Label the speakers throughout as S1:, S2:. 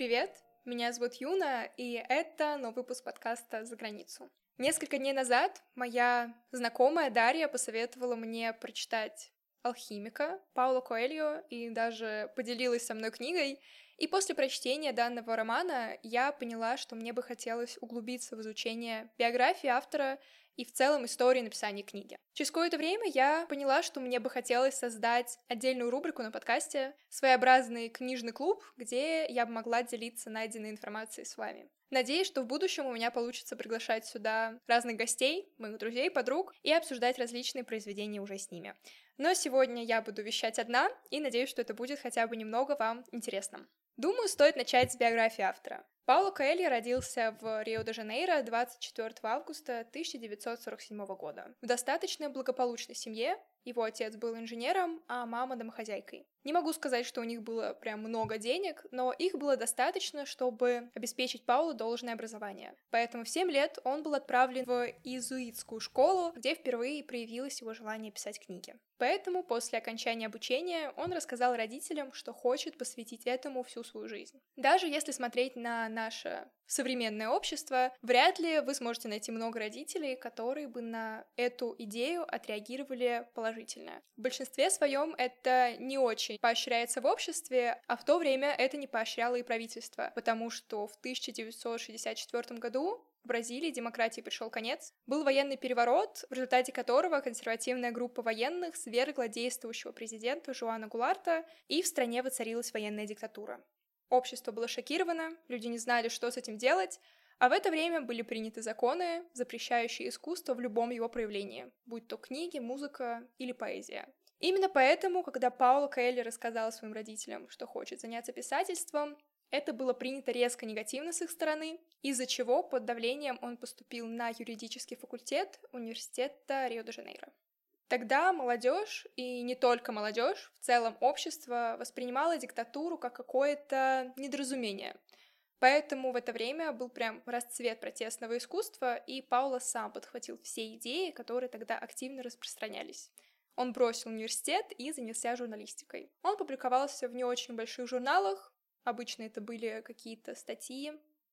S1: Привет, меня зовут Юна, и это новый выпуск подкаста «За границу». Несколько дней назад моя знакомая Дарья посоветовала мне прочитать «Алхимика» Паула Коэльо и даже поделилась со мной книгой, и после прочтения данного романа я поняла, что мне бы хотелось углубиться в изучение биографии автора и в целом истории написания книги. Через какое-то время я поняла, что мне бы хотелось создать отдельную рубрику на подкасте, своеобразный книжный клуб, где я бы могла делиться найденной информацией с вами. Надеюсь, что в будущем у меня получится приглашать сюда разных гостей, моих друзей, подруг, и обсуждать различные произведения уже с ними. Но сегодня я буду вещать одна, и надеюсь, что это будет хотя бы немного вам интересно. Думаю, стоит начать с биографии автора. Пауло Коэльо родился в Рио-де-Жанейро 24 августа 1947 года в достаточно благополучной семье. Его отец был инженером, а мама домохозяйкой. Не могу сказать, что у них было прям много денег, но их было достаточно, чтобы обеспечить Паулу должное образование. Поэтому в 7 лет он был отправлен в иезуитскую школу, где впервые проявилось его желание писать книги. Поэтому после окончания обучения он рассказал родителям, что хочет посвятить этому всю свою жизнь. Даже если смотреть на наше современное общество, вряд ли вы сможете найти много родителей, которые бы на эту идею отреагировали положительно. В большинстве своем это не очень поощряется в обществе, а в то время это не поощряло и правительство, потому что в 1964 году в Бразилии демократии пришел конец. Был военный переворот, в результате которого консервативная группа военных свергла действующего президента Жуана Гуларта, и в стране воцарилась военная диктатура. Общество было шокировано, люди не знали, что с этим делать, а в это время были приняты законы, запрещающие искусство в любом его проявлении, будь то книги, музыка или поэзия. Именно поэтому, когда Паула Кэлли рассказала своим родителям, что хочет заняться писательством, это было принято резко негативно с их стороны, из-за чего под давлением он поступил на юридический факультет университета Рио-де-Жанейро. Тогда молодежь, и не только молодежь, в целом общество воспринимало диктатуру как какое-то недоразумение. Поэтому в это время был прям расцвет протестного искусства, и Пауло сам подхватил все идеи, которые тогда активно распространялись. Он бросил университет и занялся журналистикой. Он публиковался в не очень больших журналах, обычно это были какие-то статьи,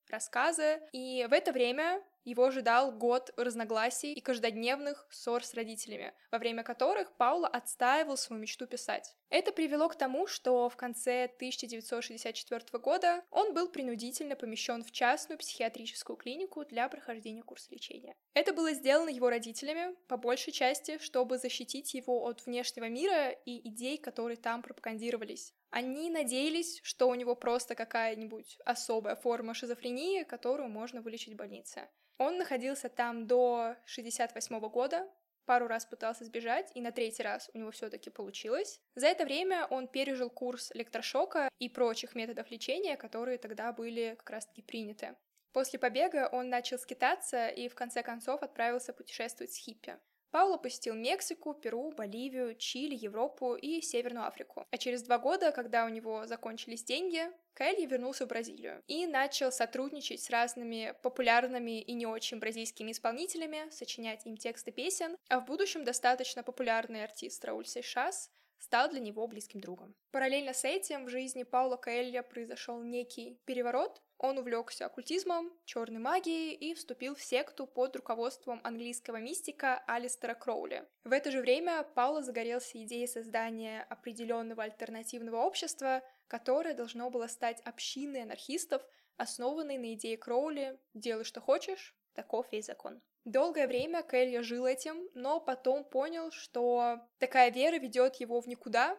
S1: рассказы, и в это время его ожидал год разногласий и каждодневных ссор с родителями, во время которых Паула отстаивал свою мечту писать. Это привело к тому, что в конце 1964 года он был принудительно помещен в частную психиатрическую клинику для прохождения курса лечения. Это было сделано его родителями, по большей части, чтобы защитить его от внешнего мира и идей, которые там пропагандировались. Они надеялись, что у него просто какая-нибудь особая форма шизофрении, которую можно вылечить в больнице. Он находился там до 68 года, пару раз пытался сбежать, и на третий раз у него все-таки получилось. За это время он пережил курс электрошока и прочих методов лечения, которые тогда были как раз-таки приняты. После побега он начал скитаться и в конце концов отправился путешествовать с хиппи. Пауло посетил Мексику, Перу, Боливию, Чили, Европу и Северную Африку. А через два года, когда у него закончились деньги, Кэлли вернулся в Бразилию и начал сотрудничать с разными популярными и не очень бразильскими исполнителями, сочинять им тексты песен, а в будущем достаточно популярный артист Рауль Сейшас стал для него близким другом. Параллельно с этим в жизни Паула Каэлья произошел некий переворот, он увлекся оккультизмом, черной магией и вступил в секту под руководством английского мистика Алистера Кроули. В это же время Паула загорелся идеей создания определенного альтернативного общества, которое должно было стать общиной анархистов, основанной на идее Кроули «делай, что хочешь, таков весь закон». Долгое время Кэлли жил этим, но потом понял, что такая вера ведет его в никуда,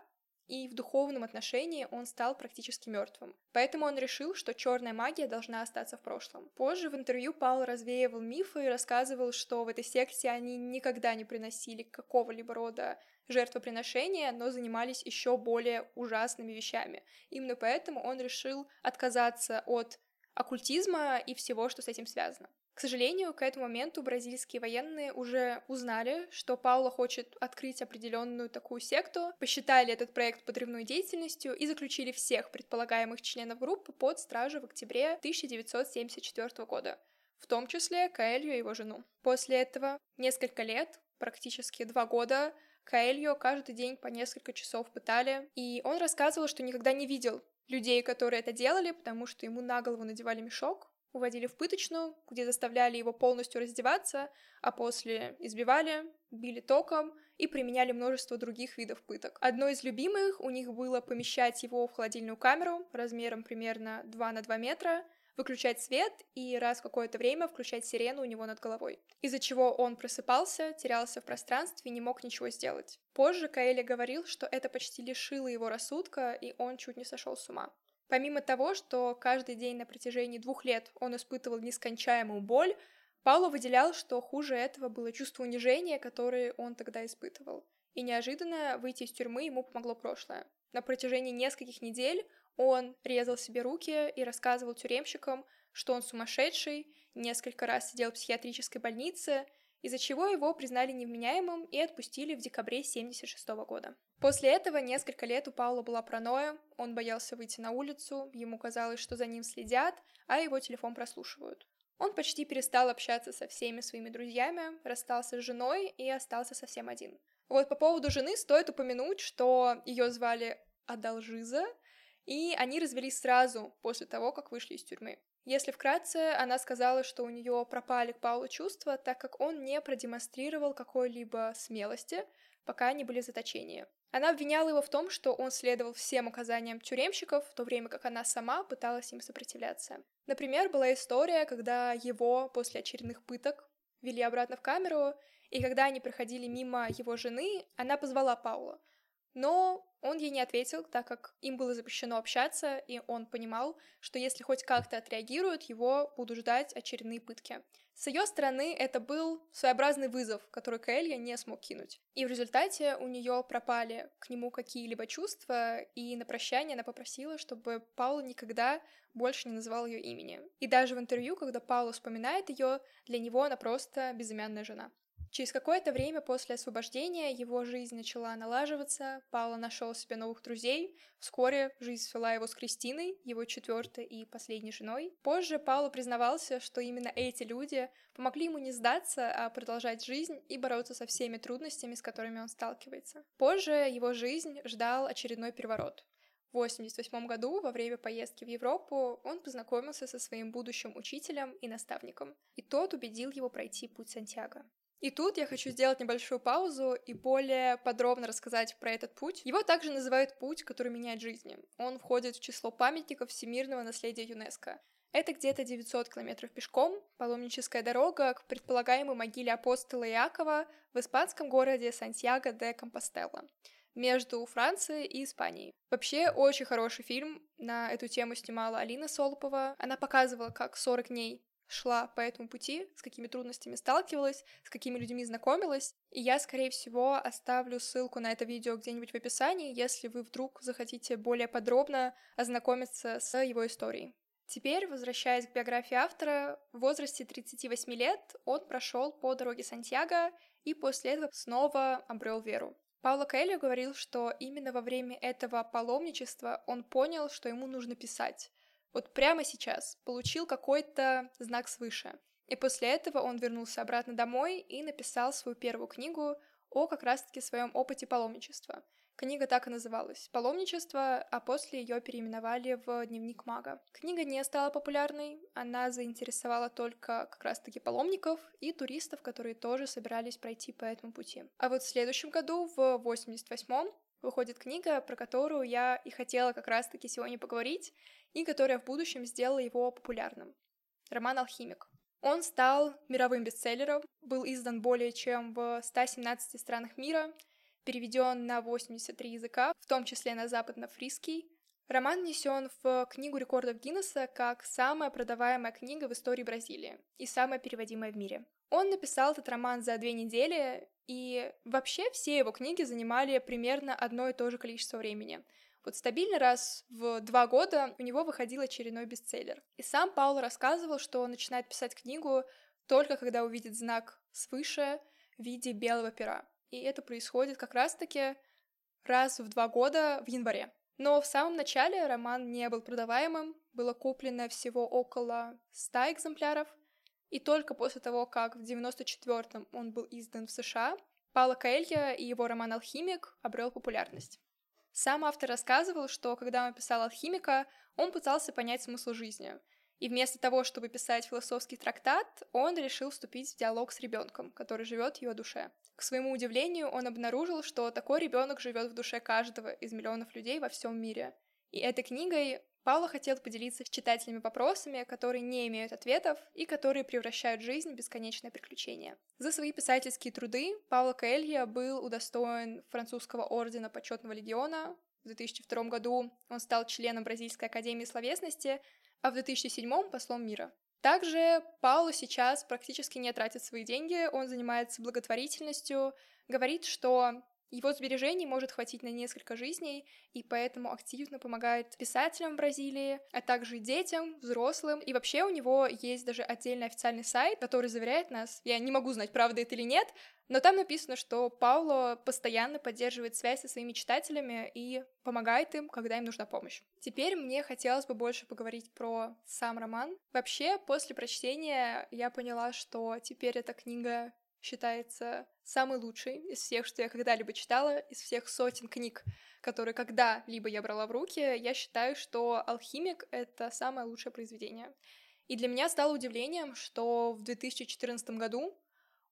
S1: и в духовном отношении он стал практически мертвым. Поэтому он решил, что черная магия должна остаться в прошлом. Позже в интервью Паул развеивал мифы и рассказывал, что в этой секте они никогда не приносили какого-либо рода жертвоприношения, но занимались еще более ужасными вещами. Именно поэтому он решил отказаться от оккультизма и всего, что с этим связано. К сожалению, к этому моменту бразильские военные уже узнали, что Паула хочет открыть определенную такую секту, посчитали этот проект подрывной деятельностью и заключили всех предполагаемых членов группы под стражу в октябре 1974 года, в том числе Каэлью и его жену. После этого несколько лет, практически два года, Каэлью каждый день по несколько часов пытали, и он рассказывал, что никогда не видел людей, которые это делали, потому что ему на голову надевали мешок, уводили в пыточную, где заставляли его полностью раздеваться, а после избивали, били током и применяли множество других видов пыток. Одно из любимых у них было помещать его в холодильную камеру размером примерно 2 на 2 метра, выключать свет и раз в какое-то время включать сирену у него над головой, из-за чего он просыпался, терялся в пространстве и не мог ничего сделать. Позже Каэли говорил, что это почти лишило его рассудка, и он чуть не сошел с ума. Помимо того, что каждый день на протяжении двух лет он испытывал нескончаемую боль, Пауло выделял, что хуже этого было чувство унижения, которое он тогда испытывал. И неожиданно выйти из тюрьмы ему помогло прошлое. На протяжении нескольких недель он резал себе руки и рассказывал тюремщикам, что он сумасшедший, несколько раз сидел в психиатрической больнице, из-за чего его признали невменяемым и отпустили в декабре 1976 года. После этого несколько лет у Паула была паранойя, он боялся выйти на улицу, ему казалось, что за ним следят, а его телефон прослушивают. Он почти перестал общаться со всеми своими друзьями, расстался с женой и остался совсем один. Вот по поводу жены стоит упомянуть, что ее звали Адалжиза, и они развелись сразу после того, как вышли из тюрьмы. Если вкратце, она сказала, что у нее пропали к Паулу чувства, так как он не продемонстрировал какой-либо смелости, пока они были в заточении. Она обвиняла его в том, что он следовал всем указаниям тюремщиков, в то время как она сама пыталась им сопротивляться. Например, была история, когда его после очередных пыток вели обратно в камеру, и когда они проходили мимо его жены, она позвала Паула. Но он ей не ответил, так как им было запрещено общаться, и он понимал, что если хоть как-то отреагируют, его будут ждать очередные пытки. С ее стороны это был своеобразный вызов, который Кэлья не смог кинуть. И в результате у нее пропали к нему какие-либо чувства, и на прощание она попросила, чтобы Паула никогда больше не называл ее имени. И даже в интервью, когда Паула вспоминает ее, для него она просто безымянная жена. Через какое-то время после освобождения его жизнь начала налаживаться, Пауло нашел себе новых друзей. Вскоре жизнь свела его с Кристиной, его четвертой и последней женой. Позже Пауло признавался, что именно эти люди помогли ему не сдаться, а продолжать жизнь и бороться со всеми трудностями, с которыми он сталкивается. Позже его жизнь ждал очередной переворот. В 1988 году, во время поездки в Европу, он познакомился со своим будущим учителем и наставником, и тот убедил его пройти путь Сантьяго. И тут я хочу сделать небольшую паузу и более подробно рассказать про этот путь. Его также называют путь, который меняет жизни. Он входит в число памятников всемирного наследия ЮНЕСКо. Это где-то 900 километров пешком, паломническая дорога к предполагаемой могиле апостола Иакова в испанском городе Сантьяго де Компостела между Францией и Испанией. Вообще, очень хороший фильм. На эту тему снимала Алина Солопова. Она показывала, как 40 дней шла по этому пути, с какими трудностями сталкивалась, с какими людьми знакомилась. И я, скорее всего, оставлю ссылку на это видео где-нибудь в описании, если вы вдруг захотите более подробно ознакомиться с его историей. Теперь, возвращаясь к биографии автора, в возрасте 38 лет он прошел по дороге Сантьяго и после этого снова обрел веру. Пауло Каэльо говорил, что именно во время этого паломничества он понял, что ему нужно писать, вот прямо сейчас получил какой-то знак свыше. И после этого он вернулся обратно домой и написал свою первую книгу о как раз-таки своем опыте паломничества. Книга так и называлась «Паломничество», а после ее переименовали в «Дневник мага». Книга не стала популярной, она заинтересовала только как раз-таки паломников и туристов, которые тоже собирались пройти по этому пути. А вот в следующем году, в 88-м, выходит книга, про которую я и хотела как раз-таки сегодня поговорить, и которая в будущем сделала его популярным. Роман «Алхимик». Он стал мировым бестселлером, был издан более чем в 117 странах мира, переведен на 83 языка, в том числе на западно-фрисский. Роман внесен в Книгу рекордов Гиннесса как самая продаваемая книга в истории Бразилии и самая переводимая в мире. Он написал этот роман за две недели, и вообще все его книги занимали примерно одно и то же количество времени. Вот стабильно раз в два года у него выходил очередной бестселлер. И сам Пауло рассказывал, что он начинает писать книгу только когда увидит знак свыше в виде белого пера. И это происходит как раз-таки раз в два года в январе. Но в самом начале роман не был продаваемым, было куплено всего около 100 экземпляров, и только после того, как в 94-м он был издан в США, Пауло Каэлья и его роман «Алхимик» обрел популярность. Сам автор рассказывал, что когда он писал «Алхимика», он пытался понять смысл жизни. И вместо того, чтобы писать философский трактат, он решил вступить в диалог с ребенком, который живет в его душе. К своему удивлению, он обнаружил, что такой ребенок живет в душе каждого из миллионов людей во всем мире. И этой книгой Пауло хотел поделиться с читателями вопросами, которые не имеют ответов и которые превращают жизнь в бесконечное приключение. За свои писательские труды Пауло Коэлья был удостоен французского ордена почетного легиона. В 2002 году он стал членом Бразильской академии словесности, а в 2007 послом мира. Также Пауло сейчас практически не тратит свои деньги, он занимается благотворительностью, говорит, что его сбережений может хватить на несколько жизней, и поэтому активно помогает писателям в Бразилии, а также детям, взрослым. И вообще у него есть даже отдельный официальный сайт, который заверяет нас, я не могу знать, правда это или нет, но там написано, что Пауло постоянно поддерживает связь со своими читателями и помогает им, когда им нужна помощь. Теперь мне хотелось бы больше поговорить про сам роман. Вообще, после прочтения я поняла, что теперь эта книга считается самый лучший из всех, что я когда-либо читала, из всех сотен книг, которые когда-либо я брала в руки, я считаю, что «Алхимик» — это самое лучшее произведение. И для меня стало удивлением, что в 2014 году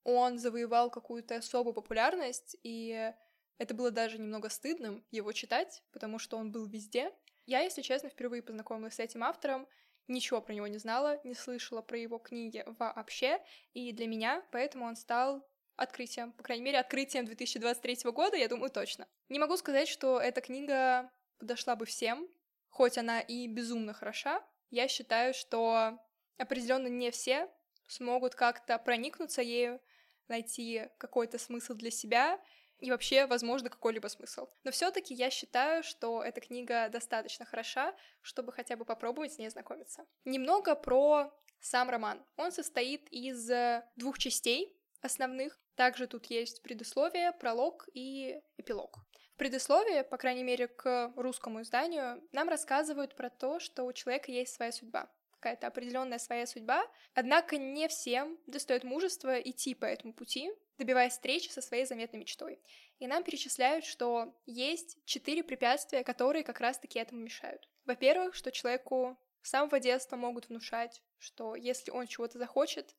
S1: он завоевал какую-то особую популярность, и это было даже немного стыдным его читать, потому что он был везде. Я, если честно, впервые познакомилась с этим автором, ничего про него не знала, не слышала про его книги вообще, и для меня поэтому он стал открытием, по крайней мере, открытием 2023 года, я думаю, точно. Не могу сказать, что эта книга подошла бы всем, хоть она и безумно хороша. Я считаю, что определенно не все смогут как-то проникнуться ею, найти какой-то смысл для себя и вообще, возможно, какой-либо смысл. Но все-таки я считаю, что эта книга достаточно хороша, чтобы хотя бы попробовать с ней знакомиться. Немного про сам роман. Он состоит из двух частей основных. Также тут есть предисловие, пролог и эпилог. В предисловии, по крайней мере, к русскому изданию, нам рассказывают про то, что у человека есть своя судьба какая-то определенная своя судьба, однако не всем достает мужество идти по этому пути, добиваясь встречи со своей заметной мечтой. И нам перечисляют, что есть четыре препятствия, которые как раз-таки этому мешают. Во-первых, что человеку с самого детства могут внушать, что если он чего-то захочет,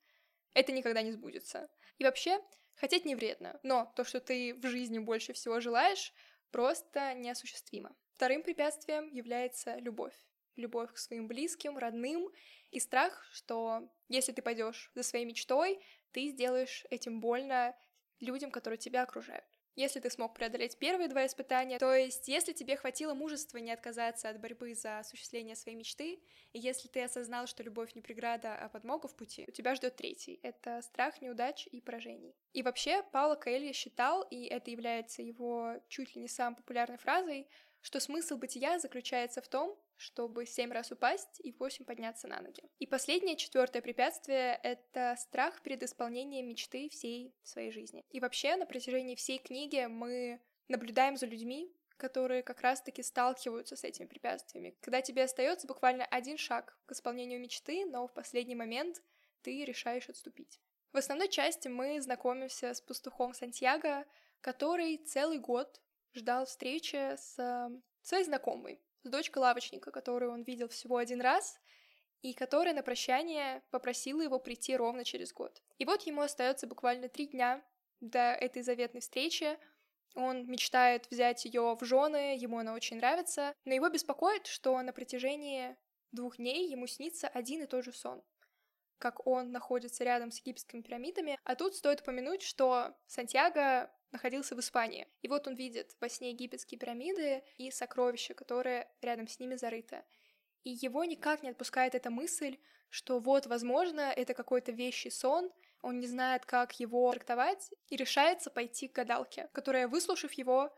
S1: это никогда не сбудется. И вообще, хотеть не вредно, но то, что ты в жизни больше всего желаешь, просто неосуществимо. Вторым препятствием является любовь. Любовь к своим близким, родным и страх, что если ты пойдешь за своей мечтой, ты сделаешь этим больно людям, которые тебя окружают. Если ты смог преодолеть первые два испытания, то есть если тебе хватило мужества не отказаться от борьбы за осуществление своей мечты, и если ты осознал, что любовь не преграда, а подмога в пути, у тебя ждет третий — это страх неудач и поражений. И вообще, Пауло Коэльо считал, и это является его чуть ли не самой популярной фразой, что смысл бытия заключается в том, чтобы семь раз упасть и восемь подняться на ноги. И последнее, четвертое препятствие — это страх перед исполнением мечты всей своей жизни. И вообще на протяжении всей книги мы наблюдаем за людьми, которые как раз-таки сталкиваются с этими препятствиями. Когда тебе остается буквально один шаг к исполнению мечты, но в последний момент ты решаешь отступить. В основной части мы знакомимся с пастухом Сантьяго, который целый год ждал встречи с своей знакомой, с дочкой лавочника, которую он видел всего один раз, и которая на прощание попросила его прийти ровно через год. И вот ему остается буквально три дня до этой заветной встречи. Он мечтает взять ее в жены, ему она очень нравится, но его беспокоит, что на протяжении двух дней ему снится один и тот же сон как он находится рядом с египетскими пирамидами. А тут стоит упомянуть, что Сантьяго находился в Испании. И вот он видит во сне египетские пирамиды и сокровища, которые рядом с ними зарыты. И его никак не отпускает эта мысль, что вот, возможно, это какой-то вещий сон, он не знает, как его трактовать, и решается пойти к гадалке, которая, выслушав его,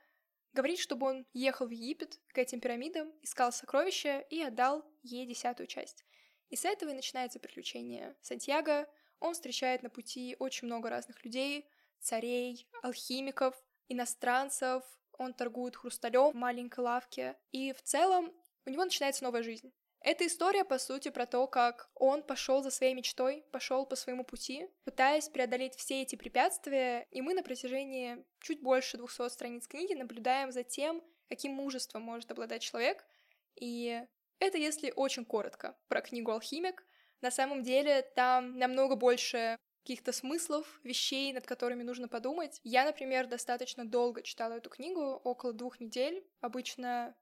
S1: говорит, чтобы он ехал в Египет к этим пирамидам, искал сокровища и отдал ей десятую часть. И с этого и начинается приключение Сантьяго. Он встречает на пути очень много разных людей, царей, алхимиков, иностранцев, он торгует хрусталем в маленькой лавке, и в целом у него начинается новая жизнь. Эта история, по сути, про то, как он пошел за своей мечтой, пошел по своему пути, пытаясь преодолеть все эти препятствия, и мы на протяжении чуть больше 200 страниц книги наблюдаем за тем, каким мужеством может обладать человек. И это если очень коротко про книгу «Алхимик». На самом деле там намного больше каких-то смыслов, вещей, над которыми нужно подумать. Я, например, достаточно долго читала эту книгу, около двух недель. Обычно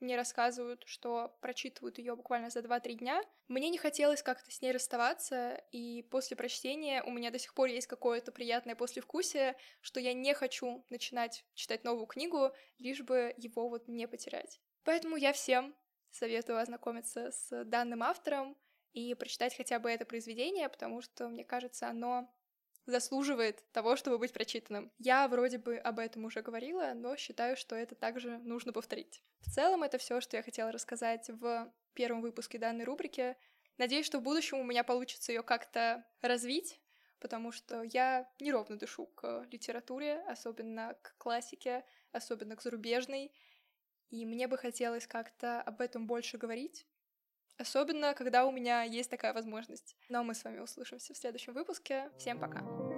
S1: мне рассказывают, что прочитывают ее буквально за 2-3 дня. Мне не хотелось как-то с ней расставаться, и после прочтения у меня до сих пор есть какое-то приятное послевкусие, что я не хочу начинать читать новую книгу, лишь бы его вот не потерять. Поэтому я всем советую ознакомиться с данным автором и прочитать хотя бы это произведение, потому что, мне кажется, оно заслуживает того, чтобы быть прочитанным. Я вроде бы об этом уже говорила, но считаю, что это также нужно повторить. В целом, это все, что я хотела рассказать в первом выпуске данной рубрики. Надеюсь, что в будущем у меня получится ее как-то развить, потому что я неровно дышу к литературе, особенно к классике, особенно к зарубежной, и мне бы хотелось как-то об этом больше говорить, Особенно, когда у меня есть такая возможность. Но мы с вами услышимся в следующем выпуске. Всем пока!